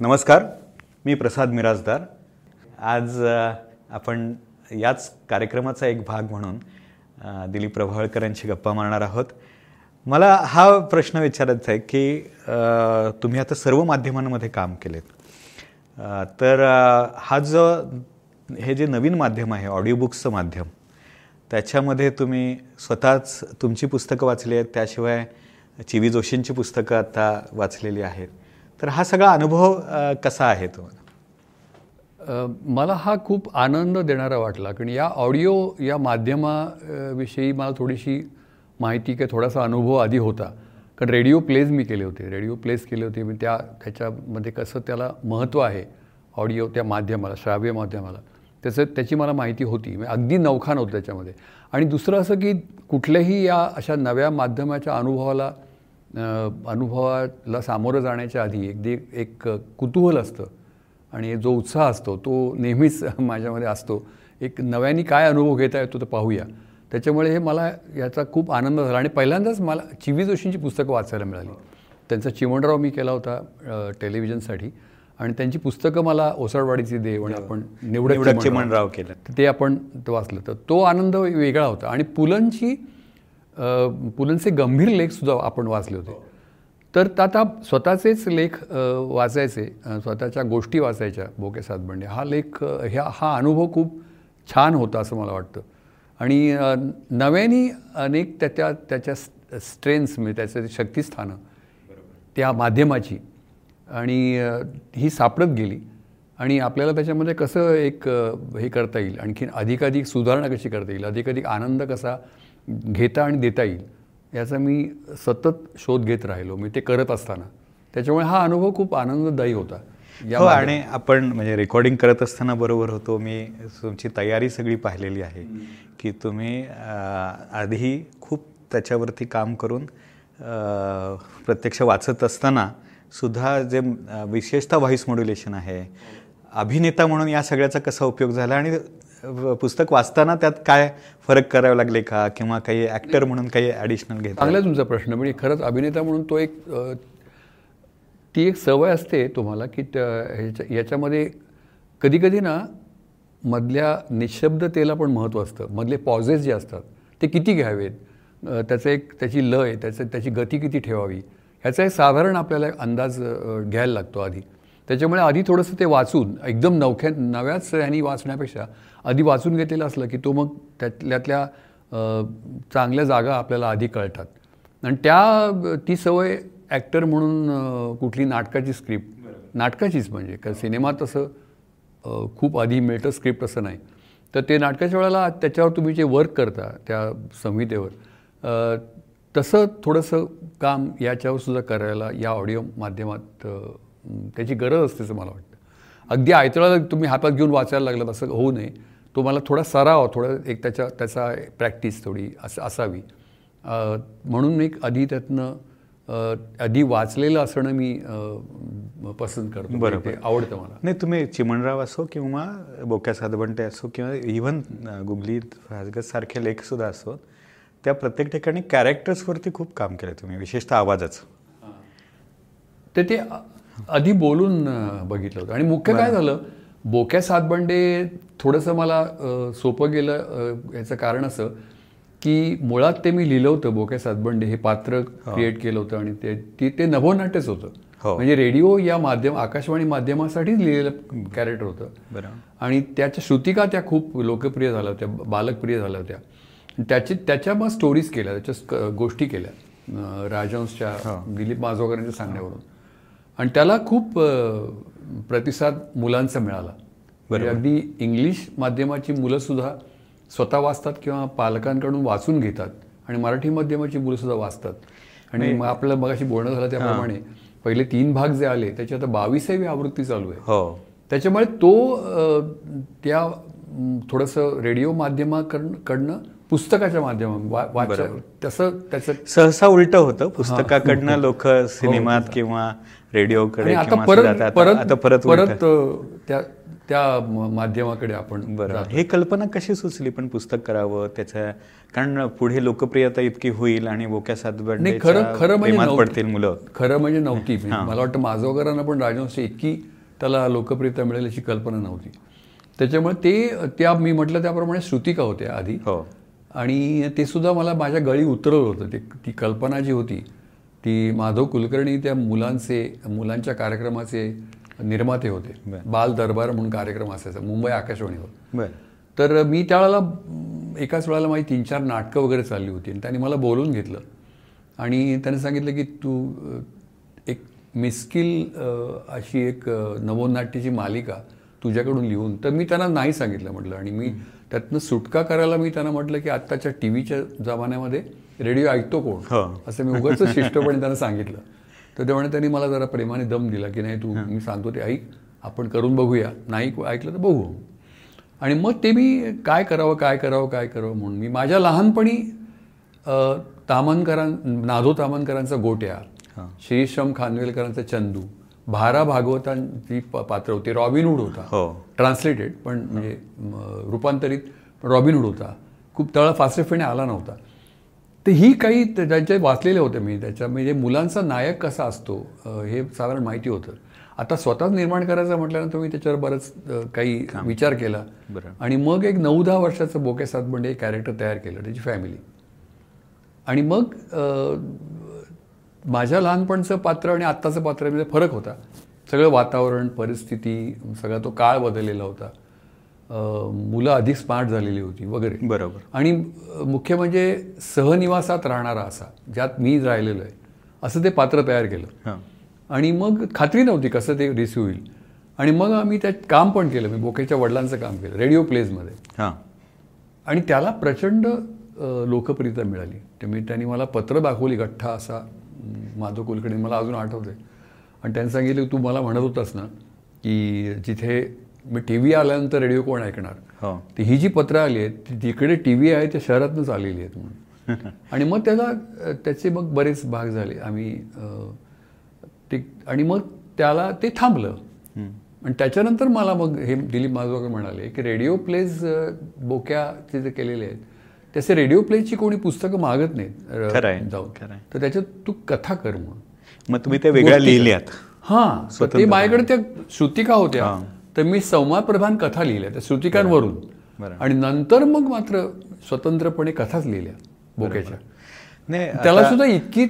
नमस्कार मी प्रसाद मिराजदार आज आपण याच कार्यक्रमाचा एक भाग म्हणून दिलीप प्रभावळकरांशी गप्पा मारणार आहोत. मला हा प्रश्न विचारायचा आहे की तुम्ही आता सर्व माध्यमांमध्ये काम केलेत. तर हा जो हे जे नवीन माध्यम आहे ऑडिओ बुक्सचं माध्यम त्याच्यामध्ये तुम्ही स्वतःच तुमची पुस्तकं वाचली आहेत त्याशिवाय ची व्ही जोशींची पुस्तकं आता वाचलेली आहेत. तर हा सगळा अनुभव कसा आहे तुम्हाला मला हा खूप आनंद देणारा वाटला कारण या ऑडिओ या माध्यमाविषयी मला थोडीशी माहिती किंवा थोडासा अनुभव आधी होता. कारण रेडिओ प्लेज मी केले होते. रेडिओ प्लेज केले होते मी त्या त्याच्यामध्ये कसं त्याला महत्त्व आहे ऑडिओ त्या माध्यमाला श्राव्य माध्यमाला. त्याचं त्याची मला माहिती होती. म्हणजे अगदी नवखा नव्हतं त्याच्यामध्ये. आणि दुसरं असं की कुठल्याही या अशा नव्या माध्यमाच्या अनुभवाला अनुभवाला सामोरं जाण्याच्या आधी अगदी एक कुतूहल असतं. आणि जो उत्साह असतो तो नेहमीच माझ्यामध्ये असतो. एक नव्याने काय अनुभव घेता येतो तर पाहूया. त्याच्यामुळे हे मला याचा खूप आनंद झाला. आणि पहिल्यांदाच मला चि व्ही जोशींची पुस्तकं वाचायला मिळाली. त्यांचा चिमणराव मी केला होता टेलिव्हिजनसाठी. आणि त्यांची पुस्तकं मला ओसाडवाडीची देव आणि आपण निवडक चिमणराव. केलं. तर ते आपण ते वाचलं. तर तो आनंद वेगळा होता. आणि पुलंची पुलंचे गंभीर लेखसुद्धा आपण वाचले होते. तर आता स्वतःचेच लेख वाचायचे स्वतःच्या गोष्टी वाचायच्या बोके सातबंडे. हा लेख ह्या हा अनुभव खूप छान होता असं मला वाटतं. आणि नव्याने अनेक त्याच्या त्याच्या स्ट्रेंथ्स म्हणजे त्याचं शक्तिस्थानं त्या माध्यमाची आणि ही सापडत गेली. आणि आपल्याला त्याच्यामध्ये कसं एक हे करता येईल? आणखीन अधिकाधिक सुधारणा कशी करता येईल? अधिकाधिक आनंद कसा घेता आणि देता येईल याचा मी सतत शोध घेत राहिलो. मी ते करत असताना. त्याच्यामुळे हा अनुभव खूप आनंददायी होता. हो. आणि आपण म्हणजे रेकॉर्डिंग करत असताना बरोबर होतो. मी तुमची तयारी सगळी पाहिलेली आहे की तुम्ही आधी खूप त्याच्यावरती काम करून प्रत्यक्ष वाचत असताना सुद्धा जे विशेषतः व्हॉइस मॉड्युलेशन आहे अभिनेता म्हणून या सगळ्याचा कसा उपयोग झाला आणि पुस्तक वाचताना त्यात काय फरक करावे लागले का? किंवा काही ॲक्टर म्हणून काही ॲडिशनल घेत? चांगला तुमचा प्रश्न. म्हणजे खरंच अभिनेता म्हणून तो एक ती एक सवय असते तुम्हाला की त्या- ह्याच्या याच्यामध्ये कधीकधी ना मधल्या निशब्दतेला पण महत्त्व असतं. मधले पॉझेस जे असतात ते किती घ्यावेत? त्याचं एक त्याची लय त्याचं त्याची गती किती ठेवावी? ह्याचा एक साधारण आपल्याला एक अंदाज घ्यायला लागतो आधी. त्याच्यामुळे आधी थोडंसं ते वाचून एकदम नवख्या नव्याच ह्यानी वाचण्यापेक्षा आधी वाचून घेतलेलं असलं की तो मग त्यातल्यातल्या चांगल्या जागा आपल्याला आधी कळतात. आणि त्या ती सवय ॲक्टर म्हणून कुठली नाटकाची स्क्रिप्ट नाटकाचीच म्हणजे. का सिनेमात तसं खूप आधी मिळतं स्क्रिप्ट असं नाही. तर ते नाटकाच्या वेळेला त्याच्यावर तुम्ही जे वर्क करता त्या संहितेवर तसं थोडंसं काम याच्यावर सुद्धा करायला या ऑडिओ माध्यमात त्याची गरज असते असं मला वाटतं. अगदी आयतळा तुम्ही हातात घेऊन वाचायला लागलात असं होऊ नये. तो मला थोडा सराव थोडा एक त्याच्या त्याचा प्रॅक्टिस थोडी असं असावी. म्हणून एक आधी त्यातनं आधी वाचलेलं असणं मी पसंत करतो. बरोबर. ते आवडतं मला. नाही तुम्ही चिमणराव असो किंवा बोक्या सातबंटे असो किंवा इव्हन गुगली राजगत सारखे लेख सुद्धा असो त्या प्रत्येक ठिकाणी कॅरेक्टर्सवरती खूप काम केलं तुम्ही विशेषतः आवाजाचं. तर ते आधी बोलून बघितलं होतं. आणि मुख्य काय झालं बोक्या सातबंडे थोडंसं मला सोपं गेलं याचं कारण असं की मुळात ते मी लिहिलं होतं बोक्या सातबंडे हे पात्र क्रिएट केलं होतं आणि ते ते- ते नभोनाट्यच होतं. हो. म्हणजे रेडिओ या माध्यम आकाशवाणी माध्यमासाठीच लिहिलेलं कॅरेक्टर होतं. आणि त्याच्या श्रुतिका त्या खूप लोकप्रिय झाल्या होत्या बालकप्रिय झाल्या होत्या. त्याची त्याच्या मग स्टोरीज केल्या त्याच्या गोष्टी केल्या राजहंसच्या दिलीप माजोकरांच्या सांगण्यावरून. आणि त्याला खूप प्रतिसाद मुलांचा मिळाला. म्हणजे अगदी इंग्लिश माध्यमाची मुलंसुद्धा स्वतः वाचतात किंवा पालकांकडून वाचून घेतात आणि मराठी माध्यमाची मुलंसुद्धा वाचतात. आणि मग आपलं मगाशी बोलणं झालं त्याप्रमाणे पहिले तीन भाग जे आले त्याची आता बावीसावी आवृत्ती चालू आहे. हो. त्याच्यामुळे तो त्या थोडंसं रेडिओ माध्यमाकडनं कडनं पुस्तकाच्या माध्यमात वाच तसं त्याचं सहसा उलट होतं. पुस्तकाकडनं लोक सिनेमात किंवा रेडिओकडे आता परत. परत आता परत. परत त्या त्या माध्यमाकडे आपण बरं. हे कल्पना कशी सुचली पण पुस्तक करावं? त्याच्या कारण पुढे लोकप्रियता इतकी होईल आणि बोक्या नाही खरं खरं म्हणजे. पडतील मुलं. खरं म्हणजे नव्हती मला वाटतं माजोकरांना पण राजवंशी इतकी त्याला लोकप्रियता मिळेल अशी कल्पना नव्हती. त्याच्यामुळे ते त्या मी म्हटलं त्याप्रमाणे श्रुतिका होत्या आधी. हो. आणि ते सुद्धा मला माझ्या गळी उतरवलं होतं. ते ती कल्पना जी होती ती माधव कुलकर्णी त्या मुलांचे मुलांच्या कार्यक्रमाचे निर्माते होते. बाल दरबार म्हणून कार्यक्रम असायचा मुंबई आकाशवाणीवर तर मी त्यावेळेला अं, एकाच वेळेला माझी तीन चार नाटकं वगैरे चालली होती आणि त्यांनी मला बोलवून घेतलं. आणि त्याने सांगितलं की तू एक मिस्किल अशी एक नवोनाट्याची मालिका तुझ्याकडून लिहून तर मी त्यांना नाही सांगितलं म्हटलं. आणि मी त्यातनं सुटका करायला मी त्यांना म्हटलं की आत्ताच्या टी व्हीच्या जमान्यामध्ये रेडिओ ऐकतो कोण? हो. असं मी उगाच शिष्टपणे त्यांना सांगितलं. तर तेव्हा त्यांनी मला जरा प्रेमाने दम दिला की नाही तू मी सांगतो ते ऐक आपण करून बघूया. नाही ऐकलं तर बघू. आणि मग ते मी काय करावं काय करावं काय करावं म्हणून मी माझ्या लहानपणी तामनकरां नाधो तामनकरांचा गोट्या श्रीश्रम खानवेलकरांचा चंदू भारा भागवतांची प- पात्र होती. रॉबिनहूड होता. हो. ट्रान्सलेटेड पण म्हणजे रूपांतरित रॉबिनहूड होता. खूप तळा फासेफेणे आला नव्हता. तर ही काही त- त्यांचे वाचलेले होते मी. त्याच्या म्हणजे मुलांचा नायक कसा असतो हे साधारण माहिती होतं. आता स्वतःच निर्माण करायचं म्हटल्यानंतर मी त्याच्यावर बरंच काही विचार केला. आणि मग एक नऊ दहा वर्षाचं बोके सातबंडे एक कॅरेक्टर तयार केलं त्याची फॅमिली आणि मग माझ्या लहानपणचं पात्र आणि आत्ताचं पात्रामध्ये फरक होता. सगळं वातावरण परिस्थिती सगळा तो काळ बदललेला होता. मुलं अधिक स्मार्ट झालेली होती वगैरे. बरोबर. आणि मुख्य म्हणजे सहनिवासात राहणारा असा ज्यात मी राहिलेलो आहे असं ते पात्र तयार केलं. हां. आणि मग खात्री नव्हती कसं ते रिसिव्ह होईल. आणि मग आम्ही त्यात काम पण केलं मी बोकेच्या वडिलांचं काम केलं रेडिओ प्लेजमध्ये. हां. आणि त्याला प्रचंड लोकप्रियता मिळाली. त्यामुळे त्यांनी मला पत्र दाखवली गठ्ठा असा माधव कुलकर्णी मला अजून आठवतंय. आणि त्यांनी सांगितलं तू मला म्हणत होतास ना की जिथे मी टी व्ही आल्यानंतर रेडिओ कोण ऐकणार? हो. ती ही जी पत्र आली आहेत ती जिकडे टी व्ही आहे त्या शहरातूनच आलेली आहेत म्हणून. आणि मग त्याला अ, त्याचे मग बरेच भाग झाले. आम्ही ते आणि मग त्याला ते थांबलं. आणि त्याच्यानंतर मला मग हे दिलीप माजवाकर म्हणाले की रेडिओ प्लेज बोक्याचे जे केलेले आहेत त्याचे रेडिओ प्लेजची कोणी पुस्तकं मागत नाहीत. जाऊन. तर त्याच्यात तू कथा कर म्हणून. मग तुम्ही ते वेगळ्या लिहिल्यात. हां ते माझ्याकडे त्या श्रुतिका होत्या. तर मी संवाद प्रधान कथा लिहिल्या त्या श्रुतिकांवरून. आणि नंतर मग मात्र स्वतंत्रपणे कथाच लिहिल्या बोक्याच्या नाही त्याला सुद्धा इतकी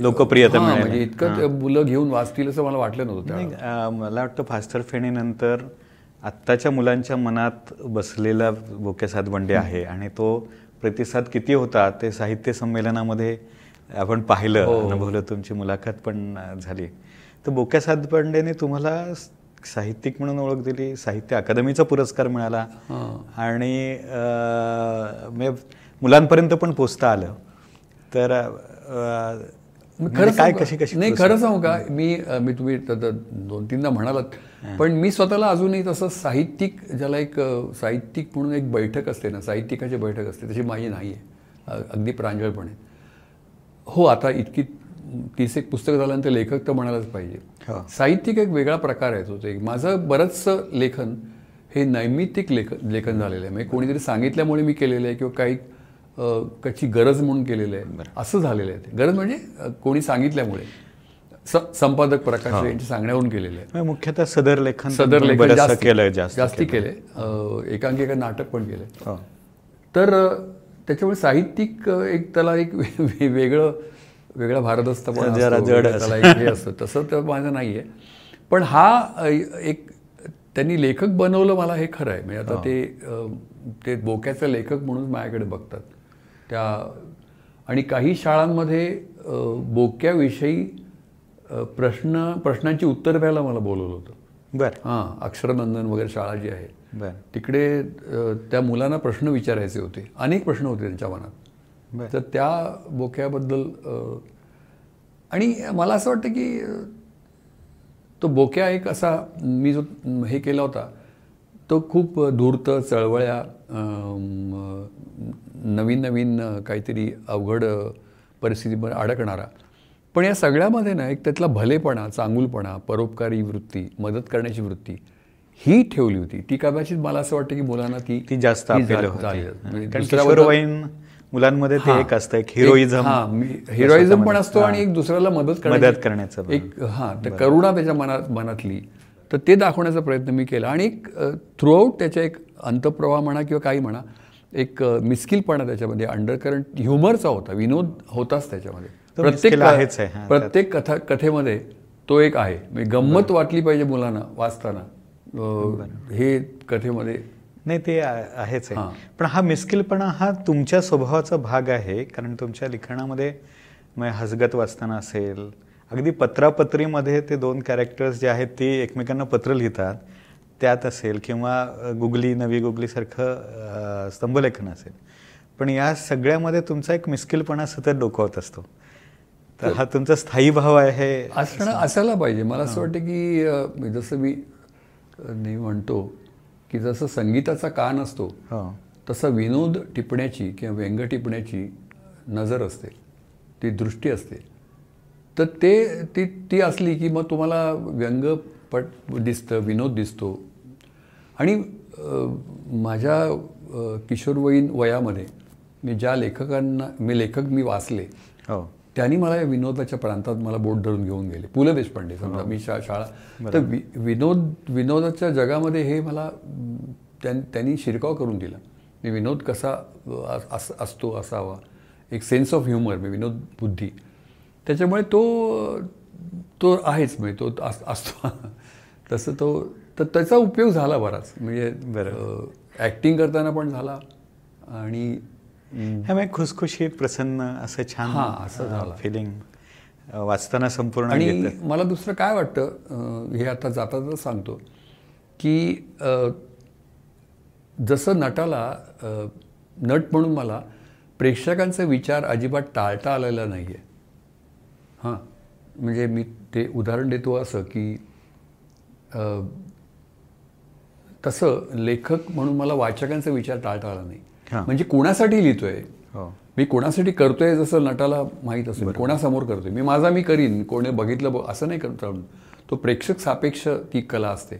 लोकप्रियता. म्हणजे इतकं ते मुलं घेऊन वाचतील असं मला वाटलं नव्हतं मला वाटतं फास्टर फेणीनंतर आत्ताच्या मुलांच्या मनात बसलेला बोक्या सातबंडे आहे आणि तो प्रतिसाद किती होता ते साहित्य संमेलनामध्ये आपण पाहिलं हो. अनुभवलं तुमची मुलाखत पण झाली तर बोक्या सातबंडेने तुम्हाला साहित्यिक म्हणून ओळख दिली साहित्य अकादमीचा पुरस्कार मिळाला. आणि म्हणजे मुलांपर्यंत पण पोचता आलं तर खरं काय कशी? कशी नाही खरं सांगू का? मी मी तुम्ही दोन तीनदा म्हणालात. पण मी स्वतःला अजूनही तसं साहित्यिक ज्याला एक साहित्यिक म्हणून एक बैठक असते ना साहित्यिकाची बैठक असते तशी माझी नाही आहे अगदी प्रांजळपणे. हो आता इतकी तीस एक पुस्तक झाल्यानंतर लेखक तर म्हणायलाच पाहिजे. हो. साहित्यिक एक वेगळा प्रकार आहे तो एक. माझं बरंचसं लेखन हे नैमित्तिक लेखन लेखन झालेलं आहे. म्हणजे कोणीतरी सांगितल्यामुळे मी केलेलं आहे किंवा काही कची गरज म्हणून केलेलं आहे. असं झालेलं आहे ते. गरज म्हणजे कोणी सांगितल्यामुळे. संपादक प्रकाश यांच्या सांगण्यावरून केलेलं आहे. मुख्यतः सदर लेखन सदर लेखन जास्ती- केलं जास्त जास्ती केले एकांकिका नाटक पण केले. तर त्याच्यामुळे साहित्यिक एक त्याला एक वेगळं वेगळा पण जरा असतो, जड वेगळं त्याला एक हे असतं. तसं तर माझं नाही आहे पण हा एक त्यांनी लेखक बनवलं मला हे खरं आहे. म्हणजे आता ते बोक्याचं लेखक म्हणून माझ्याकडे बघतात. त्या आणि काही शाळांमध्ये बोक्याविषयी प्रश्न प्रश्नांची उत्तर द्यायला मला बोलवलं होतं. बर. हां अक्षरनंदन वगैरे शाळा जी आहे बर. तिकडे त्या मुलांना प्रश्न विचारायचे होते. अनेक प्रश्न होते त्यांच्या मनात. तर त्या बोक्याबद्दल आणि मला असं वाटतं की तो बोक्या एक असा मी जो हे केला होता तो खूप धूर्त चळवळ्या नवीन नवीन काहीतरी अवघड परिस्थितीमध्ये अडकणारा पण या सगळ्यामध्ये ना एक त्यातला भलेपणा चांगुलपणा परोपकारी वृत्ती मदत करण्याची वृत्ती ही ठेवली होती ती कदाचित मला असं वाटतं की मुलांना ती ती जास्त. म्हणजे मुलांमध्ये ते. एक असतं एक हिरोइझम हा, मी- हिरोइझम पण असतो आणि एक दुसऱ्याला मदत मदत करण्याचं. एक हा तर करुणा त्याच्या मनात मनातली तर ते दाखवण्याचा प्रयत्न मी केला. आणि एक थ्रूआउट त्याच्या एक अंतप्रवाह म्हणा किंवा काही म्हणा एक मिस्किलपणा त्याच्यामध्ये अंडरकरंट ह्युमरचा होता विनोद होताच त्याच्यामध्ये. हा, प्रत्येक कथा कथेमध्ये तो एक आहे. म्हणजे गंमत वाटली पाहिजे मुलांना वाचताना. हे कथेमध्ये नाही ते आहेच. आहे. पण हा मिस्किलपणा हा तुमच्या स्वभावाचा भाग आहे कारण तुमच्या लिखाणामध्ये हसगत वाचताना असेल अगदी पत्रापत्रीमध्ये ते दोन कॅरेक्टर्स जे आहेत ते एकमेकांना पत्र लिहितात. त्यात असेल किंवा गुगली नवी गुगलीसारखं स्तंभलेखन असेल. पण या सगळ्यामध्ये तुमचा एक मिस्किलपणा सतत डोकावत असतो. तर हा तुमचा स्थायी भाव आहे. असणं असायला पाहिजे. मला असं वाटतं की जसं मी नेहमी म्हणतो की जसं संगीताचा कान असतो हो. तसा विनोद टिपण्याची किंवा व्यंग टिपण्याची नजर असते. ती दृष्टी असते. तर ते ती ती असली की मग तुम्हाला व्यंग पट दिसतं विनोद दिसतो. आणि माझ्या किशोरवयीन वयामध्ये मी ज्या लेखकांना मी लेखक मी वाचले हो. त्यांनी मला या विनोदाच्या प्रांतात मला बोट धरून घेऊन गेले. पु ल देशपांडे समजा मी शा शाळा. तर वि विनोद विनोदाच्या जगामध्ये हे मला त्यांनी शिरकाव करून दिला. मी विनोद कसा असतो असावा. एक सेन्स ऑफ ह्युमर मी विनोद बुद्धी. त्याच्यामुळे तो तो आहेच म्हणजे तो अस- असतो तसं तो तर त्याचा उपयोग झाला बराच म्हणजे ॲक्टिंग करताना पण झाला आणि ह्यामुळे खुसखुशीत प्रसन्न असं छान हा, असं झालं. फिलिंग वाचताना संपूर्ण आणि. मला दुसरं काय वाटतं हे आता जाता जाता सांगतो की जसं नटाला नट म्हणून मला प्रेक्षकांचा विचार अजिबात टाळता आलेला नाही आहे हां. म्हणजे मी ते उदाहरण देतो असं की तसं लेखक म्हणून मला वाचकांचा विचार टाळता आला नाही. म्हणजे कोणासाठी लिहितोय? हो. मी कोणासाठी करतोय जसं नटाला माहीत असेल कोणासमोर करतोय? मी माझा मी करीन कोणी बघितलं असं नाही करत तो प्रेक्षक सापेक्ष ती कला असते.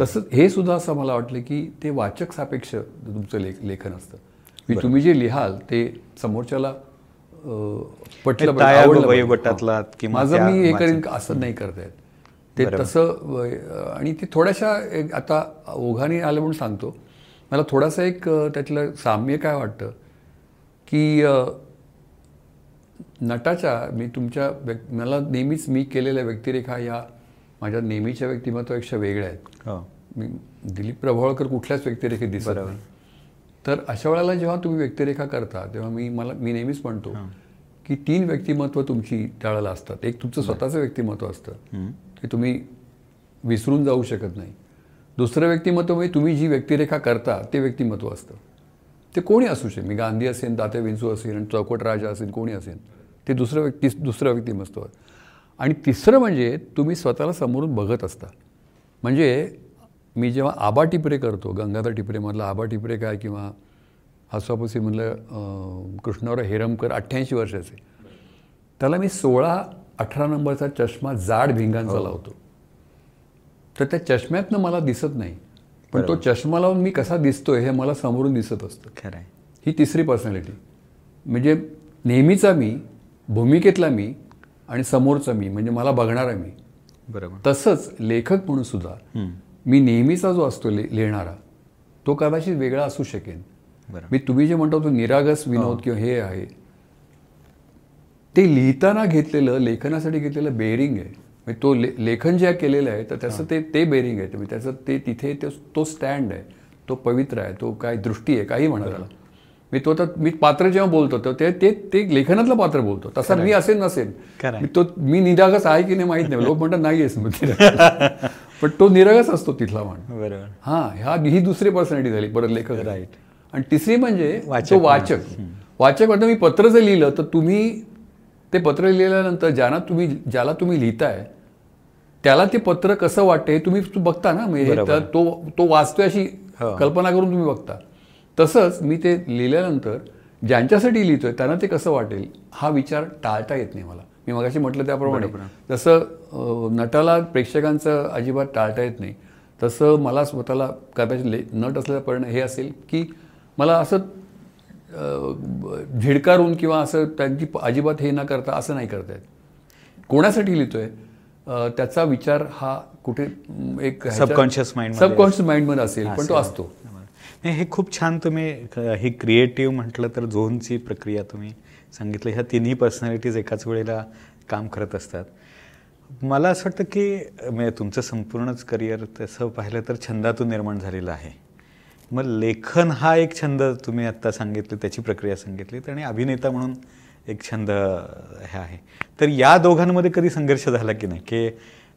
तसं हे सुद्धा असं मला वाटलं की ते वाचक सापेक्ष तुमचं लेख लेखन असतं. की तुम्ही जे लिहाल ते समोरच्याला पटलं. वयोगटातला माझं मी हे करीन असं नाही करता येत ते तसं आणि ते थोड्याशा एक आता ओघाने आलं म्हणून सांगतो. मला थोडासा एक त्यातलं साम्य काय वाटतं? की नटाच्या मी तुमच्या व्यक् मला नेहमीच मी केलेल्या व्यक्तिरेखा या माझ्या नेहमीच्या व्यक्तिमत्वापेक्षा वेगळ्या आहेत. हो. मी दिलीप प्रभावळकर कुठल्याच व्यक्तिरेखेत दिसत नाही. तर अशा वेळेला जेव्हा तुम्ही व्यक्तिरेखा करता तेव्हा मी मला मी नेहमीच म्हणतो की तीन व्यक्तिमत्व तुमची त्यावेळेला असतात. एक तुमचं स्वतःचं व्यक्तिमत्व असतं. ते तुम्ही विसरून जाऊ शकत नाही. दुसरं व्यक्तिमत्व म्हणजे तुम्ही जी व्यक्तिरेखा करता ते व्यक्तिमत्व असतं. ते कोणी असू शकेल. मी गांधी असेल तात्या विंचू असेल आणि चौकट राजा असेल कोणी असेल ते दुसरं व्यक्ती दुसरं व्यक्तिमत्व आणि तिसरं म्हणजे तुम्ही स्वतःला समोरून बघत असता. म्हणजे मी जेव्हा आबा टिपरे करतो गंगाधर टिपरेमधला आबा टिपरे काय किंवा हसवापुसीमधलं अं, कृष्णराव हेरमकर अठ्ठ्याऐंशी वर्षाचे त्याला मी सोळा अठरा नंबरचा चष्मा जाड भिंगांचा लावतो. तर त्या चष्म्यातनं मला दिसत नाही. पण तो चष्मा लावून मी कसा दिसतोय हे मला समोरून दिसत असतं. खरं ही तिसरी पर्सनॅलिटी म्हणजे नेहमीचा मी भूमिकेतला मी आणि समोरचा मी म्हणजे मला बघणारा मी. बरोबर. तसंच लेखक म्हणून सुद्धा. मी नेहमीचा जो असतो लिहिणारा तो कदाचित वेगळा असू शकेन. मी तुम्ही जे म्हणतो तो निरागस विनोद किंवा हे आहे. ते लिहिताना घेतलेलं लेखनासाठी घेतलेलं बेरिंग आहे. म्हणजे तो ले लेखन जे केलेलं आहे तर त्याचं ते ते बेरिंग आहे. त्याचं ते तिथे तो तो स्टँड आहे. तो पवित्र आहे. तो काय दृष्टी आहे काही म्हणा त्याला. मी तो तर मी पात्र जेव्हा बोलतो तर ते ते ते लेखनातलं पात्र बोलतो. तसा मी असेल नसेल. तो मी निरागस आहे की नाही माहीत नाही. लोक म्हणतात नाही. पण तो निरागस असतो तिथला बरोबर. हा ह्या ही दुसरी पर्सनॅलिटी झाली परत लेखक Right. आणि तिसरी म्हणजे वाचक तो वाचक. वाचक म्हणजे मी पत्र जर लिहिलं तर तुम्ही ते पत्र लिहिल्यानंतर ज्यांना तुम्ही ज्याला तुम्ही लिहिताय त्याला ते पत्र कसं वाटते हे तुम्ही बघता ना? म्हणजे तो तो वाचतोय अशी हो. कल्पना करून तुम्ही बघता. तसंच मी ते लिहिल्यानंतर ज्यांच्यासाठी लिहितोय त्यांना ते कसं वाटेल हा विचार टाळता येत नाही मला. मी मगाशी म्हटलं त्याप्रमाणे जसं नटाला प्रेक्षकांचं अजिबात टाळता येत नाही तसं मला स्वतःला कदाचित नट असलेला परिणाम हे असेल की मला असं झिडकारून किंवा असं त्यांची अजिबात हे न करता असं नाही करता येत. कोणासाठी लिहितोय? अं, त्याचा विचार हा कुठे एक mind मध्ये सबकॉन्शियस माइंडमध्ये असेल पण तो असतो. नाही हे खूप छान तुम्ही क- हे क्रिएटिव्ह म्हटलं तर झोनची प्रक्रिया तुम्ही सांगितलं. ह्या तिन्ही पर्सनॅलिटीज एकाच वेळेला काम करत असतात. मला असं वाटतं की म्हणजे तुमचं संपूर्णच करिअर तसं पाहिलं तर छंदातून निर्माण झालेलं आहे. मग लेखन हा एक छंद तुम्ही आत्ता सांगितलं त्याची प्रक्रिया सांगितली आणि अभिनेता म्हणून एक छंद हे आहे. तर या दोघांमध्ये कधी संघर्ष झाला की नाही? की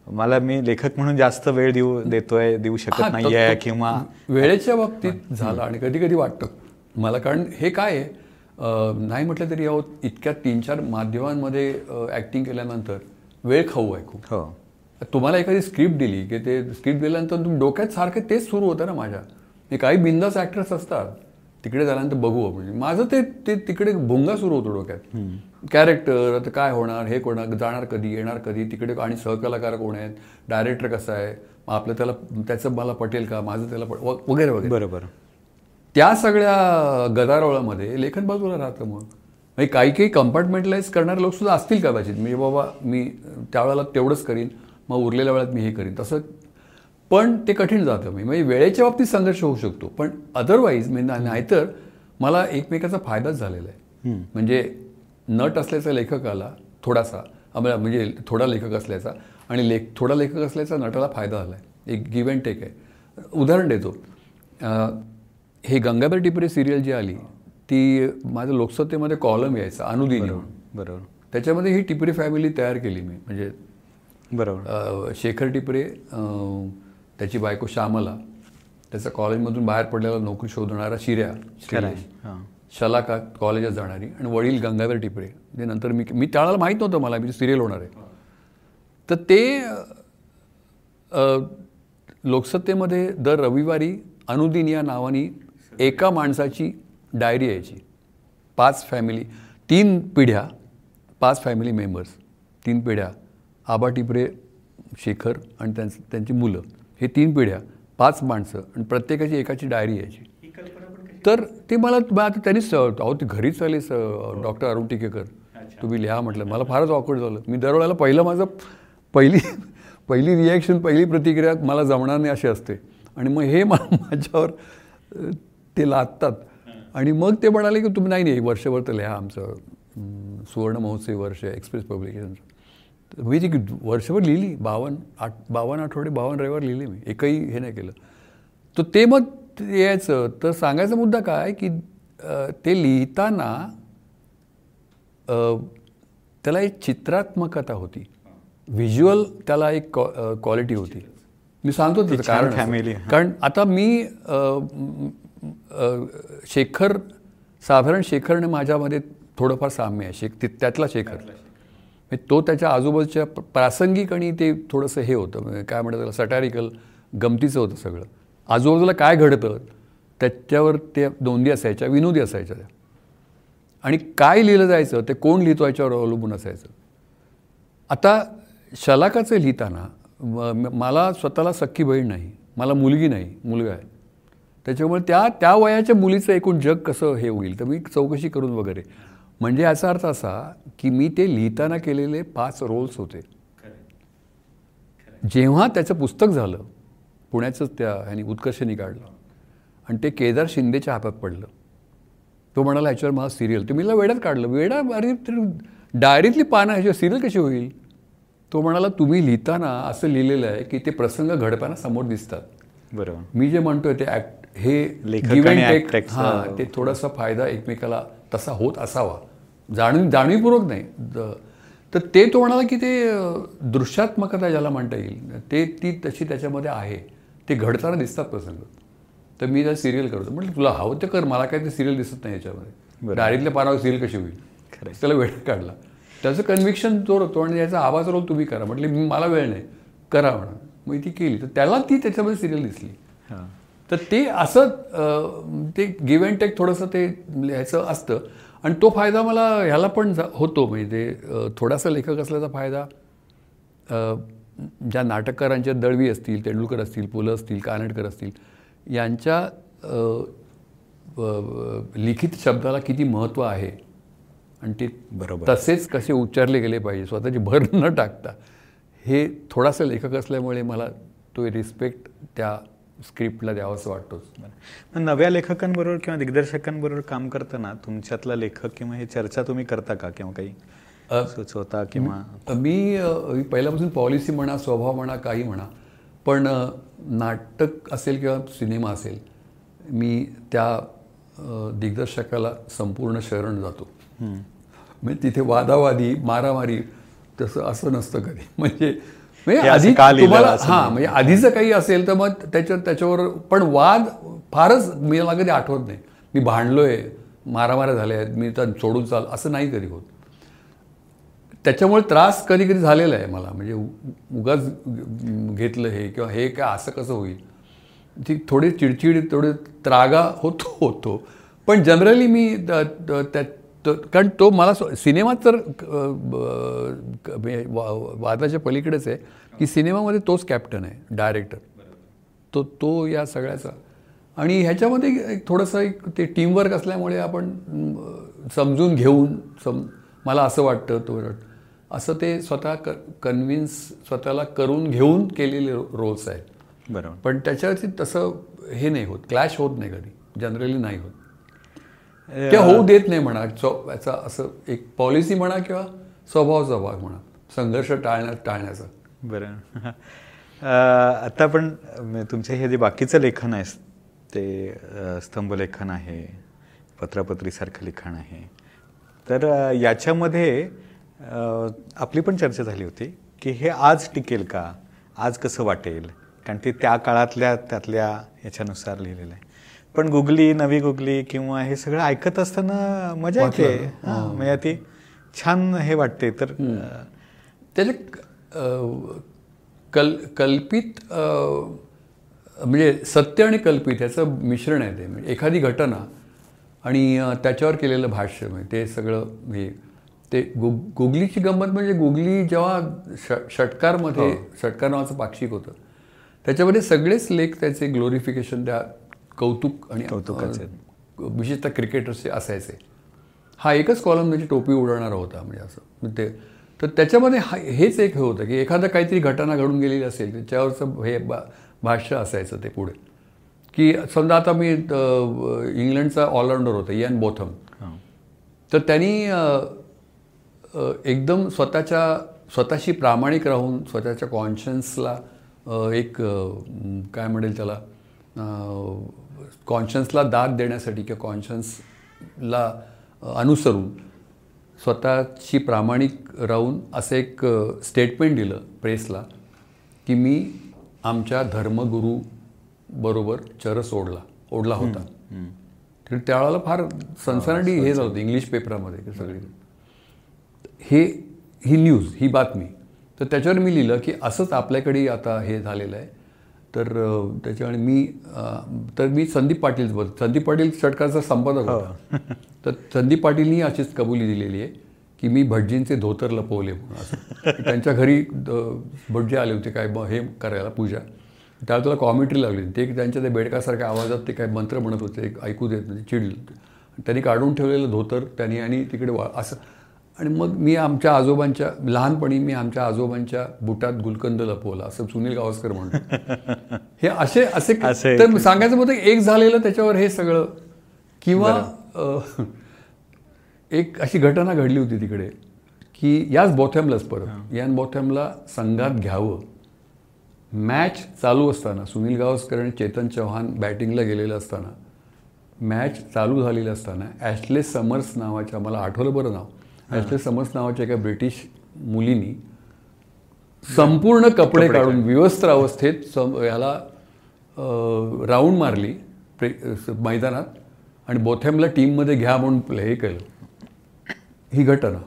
मला मी लेखक म्हणून जास्त वेळ देऊ देतोय देऊ शकत नाहीये किंवा वेळेच्या बाबतीत झालं आणि कधी कधी वाटतं. मला कारण हे काय आहे? नाही म्हटलं तरी अहो इतक्या तीन चार माध्यमांमध्ये ॲक्टिंग केल्यानंतर वेळ खाऊ आहे खूप. हो. तुम्हाला एखादी स्क्रिप्ट दिली की ते स्क्रिप्ट दिल्यानंतर तुम्ही डोक्यात सारखं तेच सुरू होतं ना माझ्या. हे काही बिंदास ॲक्टर्स असतात तिकडे झाल्यानंतर बघू म्हणजे माझं ते ते तिकडे भोंगा सुरू होतो डोक्यात. कॅरेक्टर आता काय होणार हे कोणार जाणार कधी येणार कधी तिकडे आणि सहकलाकार कोण आहेत डायरेक्टर कसा आहे मग आपलं त्याला त्याचं मला पटेल का माझं त्याला पट वगैरे वगैरे. बरोबर. त्या सगळ्या गदारोळामध्ये लेखन बाजूला राहतं मग. म्हणजे काही काही कंपार्टमेंटलाइज करणारे लोक सुद्धा असतील कदाचित. म्हणजे बाबा मी त्यावेळेला तेवढंच करीन मग उरलेल्या वेळात मी हे करीन. तसं पण ते कठीण जातं. मी म्हणजे वेळेच्या बाबतीत संघर्ष होऊ शकतो. पण अदरवाईज म्हणजे नाहीतर मला एकमेकाचा फायदाच झालेला आहे. म्हणजे नट असल्याचा लेखकाला थोडासा आम्हाला म्हणजे थोडा लेखक असल्याचा आणि लेख थोडा लेखक असल्याचा नटाला फायदा झाला आहे एक गिव्ह अँड टेक आहे. उदाहरण देतो. हे गंगाधर टिपरे सिरियल जी आली ती माझं लोकसत्तेमध्ये कॉलम यायचा अनुदिनी. बरोबर त्याच्यामध्ये ही टिपरे फॅमिली तयार केली मी. म्हणजे बरोबर. शेखर टिपरे त्याची बायको श्यामला त्याचा कॉलेजमधून बाहेर पडलेला नोकरी शोधणारा शिर्या शलाका कॉलेजात जाणारी आणि वडील गंगाधर टिपरे जे नंतर मी मी त्यावेळेला माहीत नव्हतं मला मी सिरियल होणार आहे. तर ते लोकसत्तेमध्ये दर रविवारी अनुदिन या नावाने एका माणसाची डायरी यायची. पाच फॅमिली तीन पिढ्या पाच फॅमिली मेंबर्स तीन पिढ्या आबा टिपरे शेखर आणि त्यांच त्यांची मुलं हे तीन पिढ्या पाच माणसं आणि प्रत्येकाची एकाची डायरी यायची. तर ते मला आता त्यांनीच अहो ते घरीच आले डॉक्टर अरुण टिकेकर. तुम्ही लिहा म्हटलं. मला फारच ऑकवर्ड झालं. मी दरवेळेला पहिलं माझं पहिली पहिली रिॲक्शन पहिली प्रतिक्रिया मला जमणार नाही अशी असते. आणि मग हे मला माझ्यावर ते लादतात. आणि मग ते म्हणाले की तुम्ही नाही नाही वर्षभर तर लिहा आमचं सुवर्ण महोत्सवी वर्ष एक्सप्रेस पब्लिकेशनचं मी ती वर्षभर लिहिली बावन्न आठ बावन्न आठवडे बावन्न रविवार लिहिली मी. एकही हे नाही केलं. तर ते मग यायचं तर सांगायचा मुद्दा काय की ते लिहिताना त्याला एक चित्रात्मकता होती. व्हिज्युअल त्याला एक क्वालिटी होती. मी सांगतो कारण हां. कारण आता मी शेखर साधारण शेखरने माझ्यामध्ये थोडंफार साम्य आहे. शेख ते- त्यातला शेखर. तो त्याच्या आजूबाजूच्या प्रासंगिक आणि ते थोडंसं हे होतं. म्हणजे काय म्हणतात त्याला सटॅरिकल गमतीचं होतं सगळं. आजूबाजूला काय घडतं त्याच्यावर ते नोंदी असायच्या विनोदी असायच्या त्या. आणि काय लिहिलं जायचं ते कोण लिहितो याच्यावर अवलंबून असायचं. आता शलाकाचं लिहिताना मला स्वतःला सख्खी बहीण नाही मला मुलगी नाही मुलगा आहे. त्याच्यामुळे त्या त्या वयाच्या मुलीचं एकूण जग कसं हे होईल तर मी चौकशी करून वगैरे. म्हणजे याचा अर्थ असा की मी ते लिहिताना केलेले पाच रोल्स होते. जेव्हा त्याचं पुस्तक झालं पुण्याचंच त्या ह्यानी उत्कर्षणी काढलं. आणि ते केदार शिंदेच्या हातात पडलं. तो म्हणाला ह्याच्यावर मला सिरियल ते मीला वेड्यात काढलं. वेडा अरे तर डायरीतली पानं ह्याच्यावर सिरियल कशी होईल? तो म्हणाला तुम्ही लिहिताना असं लिहिलेलं आहे की ते प्रसंग घडताना समोर दिसतात. बरोबर. मी जे म्हणतोय ते ऍक्ट हे हां, ते थोडासा फायदा एकमेकाला तसा होत असावा. जाणीव जाणीवपूर्वक नाही. तर ते तो म्हणाला की ते दृश्यात्मकता ज्याला म्हणता येईल ते ती तशी त्याच्यामध्ये आहे. ते घडताना दिसतात प्रसंग. तर मी त्या सिरियल करतो. म्हटलं तुला हवं ते कर मला काय ते सिरियल दिसत नाही याच्यामध्ये. डायरीतल्या पानावर सिरियल कशी होईल. त्याला वेळ काढला. त्याचं कन्व्हिक्शन जोर होतो आणि याचा आवाज रोल तुम्ही करा. म्हटले मला वेळ नाही. करा म्हणा मग ती केली. तर त्याला ती त्याच्यामध्ये सिरियल दिसली. हां. तर ते असं ते गिव्ह अँड टेक थोडंसं ते ह्याचं असतं. आणि तो फायदा मला ह्याला पण होतो. म्हणजे ते थोडासा लेखक असल्याचा फायदा. ज्या नाटककारांच्या दळवी असतील तेंडुलकर असतील पु ल असतील कानडकर असतील यांच्या लिखित शब्दाला किती महत्त्व आहे? आणि ते बरोबर. तसेच कसे उच्चारले गेले पाहिजे स्वतःची भर न टाकता हे थोडासा लेखक असल्यामुळे मला तो रिस्पेक्ट त्या स्क्रिप्टला द्यावासं वाटतोच. मग नव्या लेखकांबरोबर किंवा दिग्दर्शकांबरोबर काम करताना तुमच्यातला लेखक किंवा हे चर्चा तुम्ही करता का किंवा काही? सुचवता किंवा मी पहिल्यापासून पॉलिसी म्हणा स्वभाव म्हणा काही म्हणा पण नाटक असेल किंवा सिनेमा असेल मी त्या दिग्दर्शकाला संपूर्ण शरण जातो. म्हणजे तिथे वादावादी मारामारी तसं असं नसतं कधी. म्हणजे म्हणजे हे आधी तुम्हाला हां म्हणजे आधीचं काही असेल तर मग त्याच्या त्याच्यावर पण वाद फारच मी मला कधी आठवत नाही. मी भांडलोय मारामाऱ्या झाल्या आहेत मी तर सोडून चाल असं नाही कधी होत. त्याच्यामुळे त्रास कधी कधी झालेला आहे मला. म्हणजे उगाच घेतलं हे किंवा हे काय असं कसं होईल? ती थोडी चिडचिड थोडे त्रागा होतो होतो. पण जनरली मी द- त्या कारण तो मला स्व- सिनेमात तर वा- वादाच्या पलीकडेच आहे की सिनेमामध्ये तोच कॅप्टन आहे डायरेक्टर तो तो या सगळ्याचा. आणि ह्याच्यामध्ये एक थोडंसं एक ते टीमवर्क असल्यामुळे आपण समजून घेऊन सम मला असं वाटतं तो असं ते स्वतः क कन्व्हिन्स स्वतःला करून घेऊन केलेले रोल्स आहेत. बरोबर. पण त्याच्यावरती तसं हे नाही होत. क्लॅश होत नाही कधी. जनरली नाही होत. किंवा होऊ देत नाही म्हणा. याचा असं एक पॉलिसी म्हणा किंवा स्वभावाचा भाग म्हणा. संघर्ष टाळण्या टाळण्याचा. बरं. आता आपण अं, तुमचे हे जे बाकीचं लेखन आहे ते स्तंभलेखन आहे पत्रापत्रीसारखं लिखाण आहे. तर याच्यामध्ये आपली पण चर्चा झाली होती की हे आज टिकेल का? आज कसं वाटेल? कारण ते त्या काळातल्या त्यातल्या याच्यानुसार लिहिलेलं आहे. पण गुगली नवी गुगली किंवा हे सगळं ऐकत असताना मजा येते. हां, म्हणजे ती छान हे वाटते. तर त्याचे कल कल्पित म्हणजे सत्य आणि कल्पित ह्याचं मिश्रण आहे ते. म्हणजे एखादी घटना आणि त्याच्यावर केलेलं भाष्य म्हणजे ते सगळं हे ते गु गुगलीची गंमत म्हणजे गुगली जेव्हा ष षटकारमध्ये षटकार नावाचं पाक्षिक होतं. त्याच्यामध्ये सगळेच लेख त्याचे ग्लोरिफिकेशन त्या कौतुक आणि कौतुकाचे. विशेषतः क्रिकेटर्सचे असायचे. हा एकच कॉलम त्याची टोपी उडवणारा होता म्हणजे असं. म्हणजे ते तर त्याच्यामध्ये हा हेच एक हे होतं की एखादं काहीतरी घटना घडून गेलेली असेल त्याच्यावरचं हे बा भाष्य असायचं ते पुढे. की समजा आता मी इंग्लंडचा ऑलराऊंडर होता इयान बोथम. हां. तर त्यांनी एकदम स्वतःच्या स्वतःशी प्रामाणिक राहून स्वतःच्या कॉन्शियन्सला एक काय म्हणेल त्याला कॉन्शियन्सला दाद देण्यासाठी किंवा कॉन्शियन्सला अनुसरून स्वतःशी प्रामाणिक राहून असं एक स्टेटमेंट दिलं प्रेसला की मी आमच्या धर्मगुरू बरोबर चरस ओढला ओढला होता. तर त्यावेळेला फार सनसनाटी हे झालं होतं इंग्लिश पेपरामध्ये सगळी हे ही न्यूज ही बातमी. तर त्याच्यावर मी लिहिलं की असंच आपल्याकडे आता हे झालेलं आहे. तर त्याच्यामुळे मी तर मी संदीप पाटील बोल संदीप पाटील षटकारचा संपादक होता. तर संदीप पाटीलनी अशीच कबुली दिलेली आहे की मी भटजींचे धोतर लपवले म्हणून असं. त्यांच्या घरी भटजी आले होते काय ब- हे करायला पूजा. त्यावेळेला तुला कॉमेंट्री लागली ते त्यांच्या त्या बेडकासारख्या आवाजात ते काय मंत्र म्हणत होते ऐकू देत नाही चिडले त्यांनी काढून ठेवलेलं धोतर त्यांनी आणि तिकडे वा असं आणि मग मी आमच्या आजोबांच्या लहानपणी मी आमच्या आजोबांच्या बुटात गुलकंद लपवला असं सुनील गावस्कर म्हणतो हे असे असे तर सांगायचं की एक झालेलं त्याच्यावर हे सगळं. किंवा एक अशी घटना घडली होती तिकडे की याच बोथॅमलाच परत यान बोथॅमला संघात घ्यावं. मॅच चालू असताना सुनील गावस्कर आणि चेतन चव्हाण बॅटिंगला गेलेलं असताना मॅच चालू झालेली असताना ॲशले समर्स नावाच्या मला आठवलं बरं नाव ॲशले समर्स नावाच्या एका ब्रिटिश मुलीनी संपूर्ण कपडे काढून विवस्त्र अवस्थेत सम ह्याला राऊंड मारली प्रे- मैदानात आणि बोथॅमला टीममध्ये घ्या म्हणून हे केलं. ही घटना.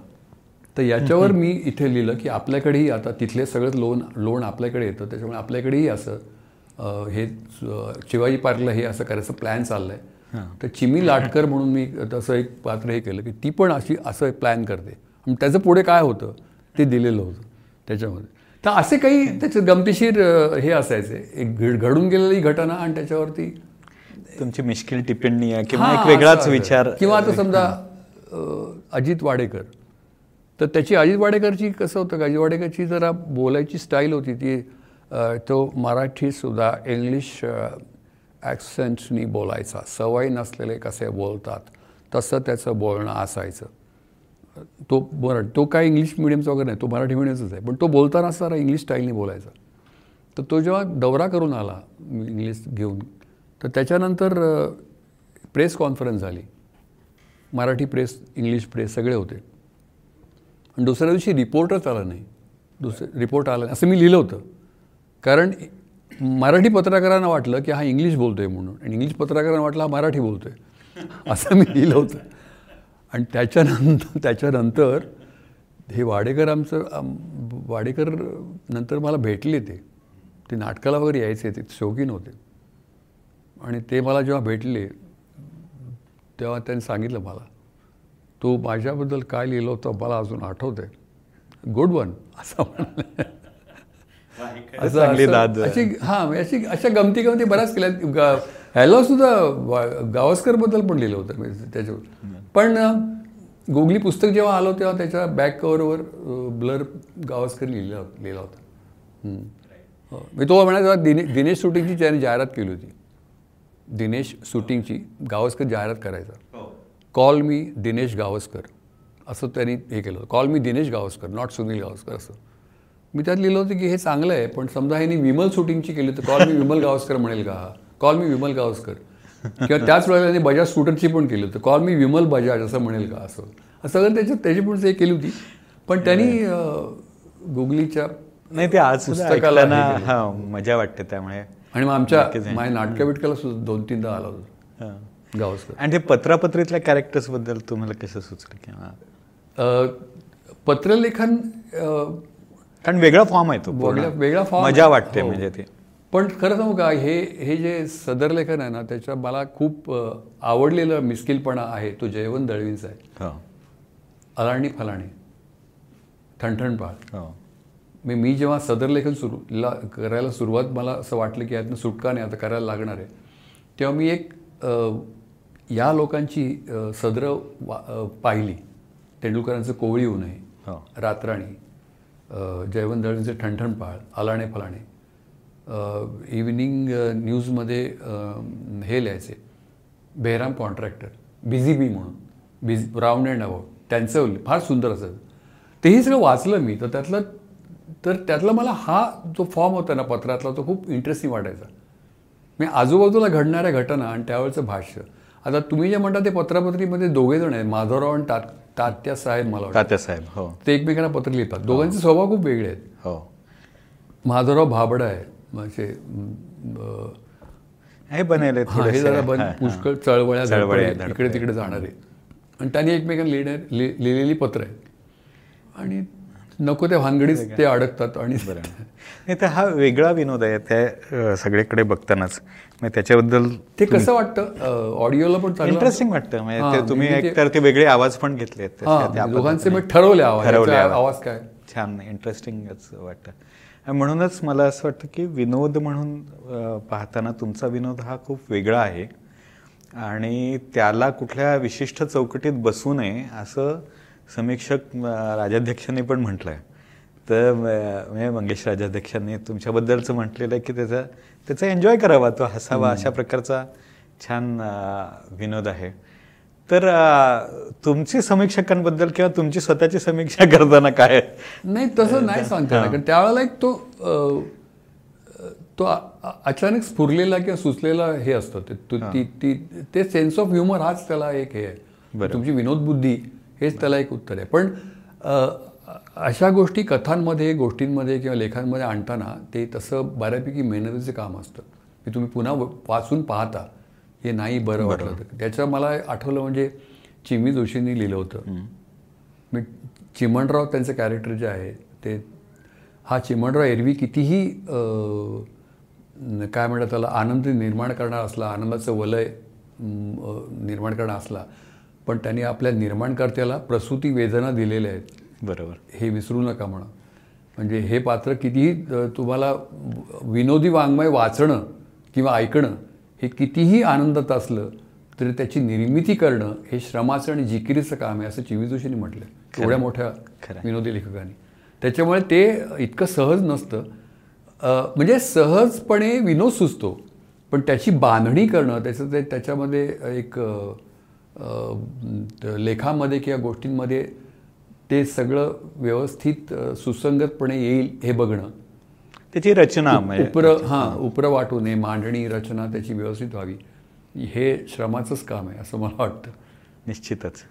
तर याच्यावर मी इथे लिहिलं की आपल्याकडेही आता तिथले सगळंच लोन लोन आपल्याकडे येतं. त्याच्यामुळे आपल्याकडेही असं हे शिवाजी पार्कला हे असं करायचं प्लॅन चाललंय. तर चिमी लाटकर म्हणून मी तसं एक पात्र हे केलं की ती पण अशी असं प्लॅन करते. आणि त्याचं पुढे काय होतं? ते दिलेलं होतं त्याच्यामध्ये. तर असे काही त्याचे गमतीशीर हे असायचे. एक घड- घडून गेलेली घटना आणि त्याच्यावरती तुमची मिश्किल टिप्पणी आहे किंवा हां, एक वेगळाच विचार. किंवा आता समजा अजित वाडेकर. तर त्याची अजित वाडेकरची कसं होतं? का अजित वाडेकरची जरा बोलायची स्टाईल होती ती तो मराठी सुद्धा इंग्लिश ॲक्सेंटनी बोलायचा. सवय नसलेले कसे बोलतात तसं त्याचं बोलणं असायचं. तो मराठी तो काय इंग्लिश मिडियमचा वगैरे नाही तो मराठी मिडियमचाच आहे पण तो बोलताना असताना इंग्लिश स्टाईलने बोलायचा. तर तो जेव्हा दौरा करून आला इंग्लिश घेऊन तर त्याच्यानंतर प्रेस कॉन्फरन्स झाली. मराठी प्रेस इंग्लिश प्रेस सगळे होते. आणि दुसऱ्या दिवशी रिपोर्टच आला नाही. दुसरं रिपोर्ट आला नाही. असं मी लिहिलं होतं. कारण मराठी पत्रकारांना वाटलं की हा इंग्लिश बोलतो आहे म्हणून. आणि इंग्लिश पत्रकारांना वाटलं हा मराठी आहे असं मी लिहिलं होतं. आणि त्याच्यानंतर त्याच्यानंतर हे वाडेकर आमचं वाडेकर नंतर मला भेटले ते. ते नाटकाला वगैरे यायचे ते शौकीन होते. आणि ते मला जेव्हा भेटले तेव्हा त्यांनी सांगितलं मला तू माझ्याबद्दल काय लिहिलं होतं मला अजून आठवत आहे गुड वन असं म्हणलं. असं- चांगली दाद. अशी हां अशी अशा गमती गमती बऱ्याच केल्या. ह्याला सुद्धा वा- गावस्करबद्दल पण लिहिलं होतं मी त्याच्यावर. पण गोगली पुस्तक जेव्हा आलं तेव्हा त्याच्या बॅक कव्हरवर ब्लर गावस्कर लिहिला लिहिला होता. हम्म. हो. मी तो म्हणायचा दिने दिनेश शूटिंगची त्याने जाहिरात केली होती. दिनेश शूटिंगची गावस्कर जाहिरात करायचा. Call me Dinesh Gavaskar. असं त्यांनी हे केलं होतं. Call me Dinesh Gavaskar not Sunil Gavaskar असं. मी त्यात लिहिलं होतं की हे चांगलं आहे पण समजा ह्यांनी विमल शूटिंगची केली तर कॉल मी विमल गावस्कर म्हणेल का? Call me Vimal Gavaskar. किंवा त्याच वेळेला त्यांनी बजाज स्कूटरची पण केली होती. कॉल मी विमल बजाज असं म्हणेल का असं? सगळं त्याच्यात त्याची पण ते केली होती. पण त्यांनी गुगलीच्या नाही ते आज पुस्तकाला हे. हा मजा वाटते त्यामुळे. आणि मग आमच्या. माझ्या नाटका बिटकाला सुद्धा दोन तीनदा आला होता. गावस्कर. आणि ते पत्रापत्रीतल्या कॅरेक्टर्सबद्दल तुम्हाला कसं सुचलं किंवा? पत्रलेखन कारण वेगळा फॉर्म आहे तो. वेगळा फॉर्म मजा. वाटते हो. म्हणजे ते. पण खरं सांगू का हे हे जे सदर लेखन आहे ना त्याच्या मला खूप आवडलेलं मिस्किलपणा आहे तो जयवंत दळवींचा आहे. हो. अलाणी फलाणी. ठणठणपाळ हो. मी मी जेव्हा सदर लेखन सुरू ला करायला सुरुवात मला असं वाटलं की यातनं सुटका नाही आता करायला लागणार आहे. तेव्हा मी एक या लोकांची सदरं वा पाहिली. तेंडुलकरांचं कोवळी होऊ नये हो. रात्राणी. जयवंत दळवींचे ठणठणपाळ अलाणे फलाणे. इव्हिनिंग न्यूजमध्ये हे लिहायचे. बेहराम कॉन्ट्रॅक्टर बिझी बी म्हणून. बिझी राऊंड अँड अबाउट त्यांचं फार सुंदर असं. तेही सगळं वाचलं मी तर त्यातलं तर त्यातला मला हा जो फॉर्म होता ना पत्रातला तो खूप इंटरेस्टिंग वाटायचा. मी आजूबाजूला घडणाऱ्या घटना आणि त्यावेळचं भाष्य. आता तुम्ही जे म्हणता ते पत्रापत्रीमध्ये दोघे जण आहेत माधवराव आणि तात तात्या साहेब मला तात्यासाहेब हो. ते एकमेकांना पत्र लिहितात. दोघांचे स्वभाव खूप वेगळे आहेत. हो. माधवराव भाबडा आहे. म्हणजे हे बनेल हा, हे जरा बन पुष्कळ चळवळ्या इकडे तिकडे जाणारे आणि त्यांनी एकमेकांना लिहिणार लिहिलेली पत्र आहेत. आणि नको त्या भानगडीत ते अडकतात आणि नाही तर हा वेगळा विनोद आहे त्या सगळीकडे बघतानाच. म्हणजे त्याच्याबद्दल ते कसं वाटतं? ऑडिओला पण इंटरेस्टिंग वाटतं. म्हणजे तुम्ही म्हणजे एक तर ते वेगळे आवाज पण घेतले आहेत त्या दोघांचे. मग ठरवले आवाज. ठरवले आवाज. काय? छान इंटरेस्टिंगच वाटतं. आणि म्हणूनच मला असं वाटतं की विनोद म्हणून पाहताना तुमचा विनोद हा खूप वेगळा आहे. आणि त्याला कुठल्या विशिष्ट चौकटीत बसू नये असं समीक्षक राजाध्यक्षांनी पण म्हटलं आहे तर म्हणजे मंगेश राजाध्यक्षांनी तुमच्याबद्दलचं म्हटलेलं आहे की त्याचा त्याचा एन्जॉय करावा तो हसावा अशा प्रकारचा छान विनोद आहे. तर तुमची समीक्षकांबद्दल किंवा तुमची स्वतःची समीक्षा करताना काय नाही तसं नाही सांगता कारण त्यावेळेला एक तो तो अचानक स्फुरलेला किंवा सुचलेला हे असतं. ते तो- सेन्स ऑफ ह्युमर हाच त्याला एक हे आहे. तुमची विनोद बुद्धी हेच त्याला एक उत्तर आहे. पण अशा गोष्टी कथांमध्ये गोष्टींमध्ये किंवा लेखांमध्ये आणताना ते तसं बऱ्यापैकी मेहनतीचं काम असतं. की तुम्ही पुन्हा वाचून पाहता. हे नाही बरं वाटलं तर. त्याचं मला आठवलं म्हणजे चिमी जोशींनी लिहिलं होतं. मी चिमणराव त्यांचं कॅरेक्टर जे आहे ते हा चिमणराव एरवी कितीही काय म्हणतात त्याला आनंद निर्माण करणार असला आनंदाचं वलय निर्माण करणार असला पण त्यांनी आपल्या निर्माणकर्त्याला प्रसूती वेदना दिलेल्या आहेत. बरोबर. हे विसरू नका म्हणा. म्हणजे हे पात्र कितीही तुम्हाला विनोदी वाङ्मय वाचणं किंवा ऐकणं हे कितीही आनंदात असलं तरी त्याची निर्मिती करणं हे श्रमाचं आणि जिकिरीचं काम आहे असं चिवी जोशींनी म्हटलं एवढ्या मोठ्या. विनोदी लेखकांनी. त्याच्यामुळे ते इतकं सहज नसतं. म्हणजे सहजपणे विनोद सुचतो पण त्याची बांधणी करणं त्याचं ते त्याच्यामध्ये एक लेखामध्ये किंवा गोष्टींमध्ये ते सगळं व्यवस्थित सुसंगतपणे येईल हे बघणं. त्याची रचना म्हणजे उपर हां उपर वाटू नये मांडणी रचना त्याची व्यवस्थित व्हावी. हे श्रमाचंच काम आहे असं मला वाटतं. निश्चितच.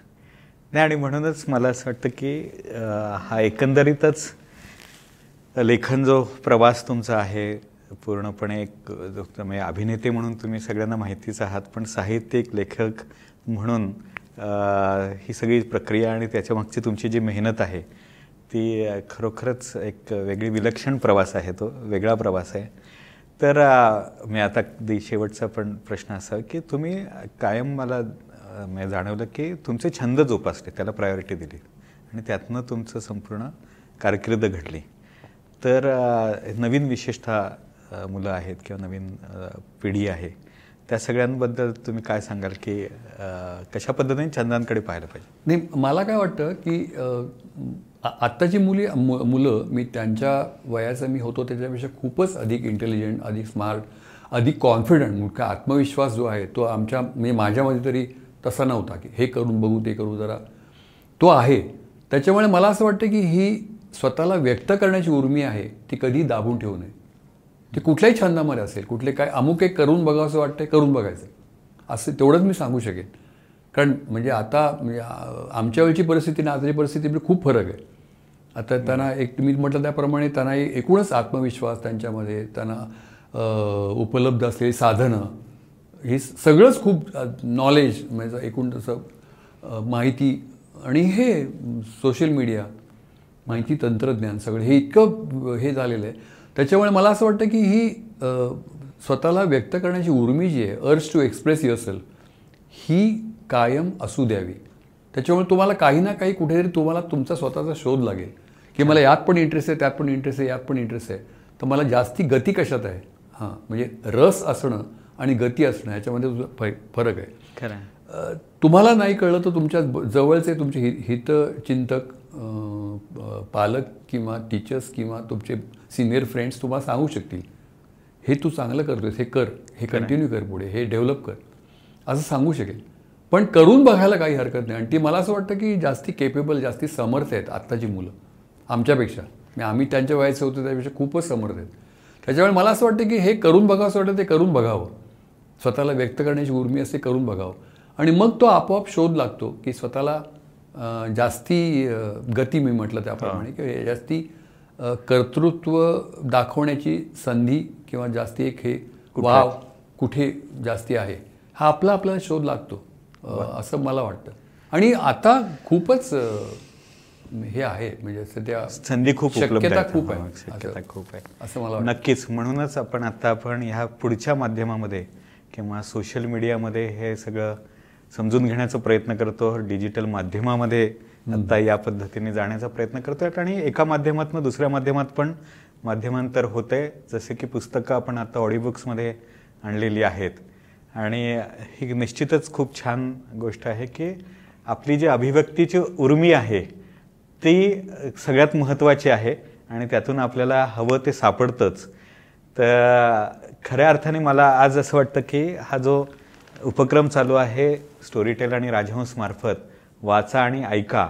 नाही आणि म्हणूनच मला असं वाटतं की हा एकंदरीतच लेखन जो प्रवास तुमचा आहे पूर्णपणे एक म्हणजे अभिनेते म्हणून तुम्ही सगळ्यांना माहितीच आहात पण साहित्यिक लेखक म्हणून ही सगळी प्रक्रिया आणि त्याच्या मागची तुमची जी मेहनत आहे ती खरोखरच एक वेगळी विलक्षण प्रवास आहे तो वेगळा प्रवास आहे. तर मी आता अगदी शेवटचा पण प्रश्न असा की तुम्ही कायम मला मी जाणवलं की तुमचे छंद जोपासले त्याला प्रायोरिटी दिली आणि त्यातनं तुमचं संपूर्ण कारकीर्द घडली. तर नवीन विशेषतः मुलं आहेत किंवा नवीन पिढी आहे त्या सगळ्यांबद्दल तुम्ही काय सांगाल की कशा पद्धतीने छंदांकडे पाहायला पाहिजे? नाही मला काय वाटतं की आत्ताची मुली मु- मुलं मी त्यांच्या वयाचं मी होतो त्याच्यापेक्षा खूपच अधिक इंटेलिजंट अधिक स्मार्ट अधिक कॉन्फिडंट मुख्य आत्मविश्वास जो आहे तो आमच्या म्हणजे माझ्यामध्ये तरी तसा नव्हता की हे करून बघू ते करू जरा. तो आहे. त्याच्यामुळे मला असं वाटतं की ही स्वतःला व्यक्त करण्याची उर्मी आहे ती कधी दाबून ठेवू नये. ते कुठल्याही छंदामध्ये असेल कुठले काय अमुक एक करून बघावं असं वाटतं करून बघायचं असं तेवढंच मी सांगू शकेन. कारण म्हणजे आता म्हणजे आमच्या वेळची परिस्थिती आणि आजची परिस्थितीमध्ये खूप फरक आहे. आता त्यांना एक मी म्हटलं त्याप्रमाणे त्यांना एकूणच आत्मविश्वास त्यांच्यामध्ये त्यांना उपलब्ध असलेली साधनं हे सगळंच खूप नॉलेज म्हणजे एकूण तसं माहिती आणि हे सोशल मीडिया माहिती तंत्रज्ञान सगळं हे इतकं हे झालेलं आहे. त्याच्यामुळे मला असं वाटतं की ही स्वतःला व्यक्त करण्याची उर्मी जी आहे अर्ज टू एक्सप्रेस युअरसेल्फ ही कायम असू द्यावी. त्याच्यामुळे तुम्हाला काही ना काही कुठेतरी तुम्हाला तुमचा स्वतःचा शोध लागेल. की मला यात पण इंटरेस्ट आहे त्यात पण इंटरेस्ट आहे यात पण इंटरेस्ट आहे. तर मला जास्ती गती कशात आहे? हां म्हणजे रस असणं आणि गती असणं फ- फरक आहे. खरं. तुम्हाला नाही कळलं तर तुमच्या जवळचे तुमचे हि हितचिंतक पालक किंवा टीचर्स किंवा तुमचे सिनियर फ्रेंड्स तुम्हाला सांगू शकतील. हे तू चांगलं करतोयस हे कर हे कंटिन्यू कर पुढे हे डेव्हलप कर. असं सांगू शकेल. पण करून बघायला काही हरकत नाही. आणि ती मला असं वाटतं की जास्ती केपेबल जास्ती समर्थ आहेत आत्ताची मुलं. आमच्यापेक्षा. म्हणजे आम्ही त्यांच्या वयाचे होतो त्यापेक्षा खूपच समर्थ आहेत. त्याच्यामुळे मला असं वाटतं की हे करून बघावं असं वाटतं ते करून बघावं. स्वतःला व्यक्त करण्याची उर्मी असते करून बघावं. आणि मग तो आपोआप शोध लागतो की स्वतःला जास्ती गती मी म्हटलं त्याप्रमाणे किंवा जास्ती कर्तृत्व दाखवण्याची संधी किंवा जास्ती एक हे वाव कुठे जास्ती आहे हा आपला आपल्याला शोध लागतो असं मला वाटतं. आणि आता खूपच हे आहे म्हणजे सध्या संधी खूप शक्यता. खूप हा, आहे. शक्यता खूप आहे. असं मला नक्कीच. म्हणूनच आपण आता आपण ह्या पुढच्या माध्यमामध्ये किंवा सोशल मीडियामध्ये हे सगळं समजून घेण्याचा प्रयत्न करतो. डिजिटल माध्यमामध्ये आता या पद्धतीने जाण्याचा प्रयत्न करतोय आणि एका माध्यमातून दुसऱ्या माध्यमात पण माध्यमांतर होते जसे की पुस्तकं आपण आता ऑडिओबुक्समध्ये आणलेली आहेत. आणि ही निश्चितच खूप छान गोष्ट आहे की आपली जी अभिव्यक्तीची उर्मी आहे ती सगळ्यात महत्त्वाची आहे आणि त्यातून आपल्याला हवं ते सापडतंच. तर खऱ्या अर्थाने मला आज असं वाटतं की हा जो उपक्रम चालू आहे स्टोरीटेल आणि राजहंसमार्फत वाचा आणि ऐका.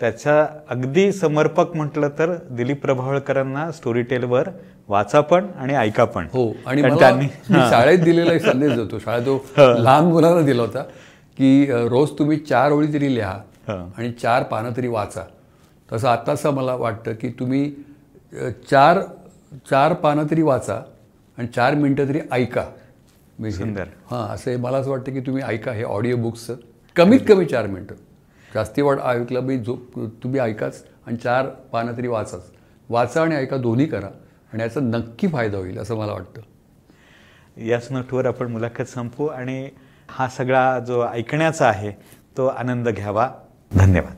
त्याच्या अगदी समर्पक म्हटलं तर दिलीप प्रभावळकरांना स्टोरीटेलवर वाचा पण आणि ऐका पण. हो आणि त्यांनी शाळेत दिलेला एक संदेश देतो. शाळेत तो लहान मुलांना दिला होता की रोज तुम्ही चार ओळी तरी लिहा. आणि चार पानं तरी वाचा. तसं आत्ताचं मला वाटतं की तुम्ही चार चार पानं तरी वाचा आणि चार मिनटं तरी ऐका. मी सुंदर. हां असं मला असं वाटतं की तुम्ही ऐका हे ऑडिओ बुक्सचं कमीत कमी चार मिनटं. जास्ती वाट ऐकलं बी जो तुम्ही ऐकाच आणि चार पानं तरी वाचाच. वाचा आणि ऐका दोन्ही करा आणि याचा नक्की फायदा होईल असं मला वाटतं. याच नोटवर आपण मुलाखत संपू आणि हा सगळा जो ऐकण्याचा आहे तो आनंद घ्यावा. धन्यवाद.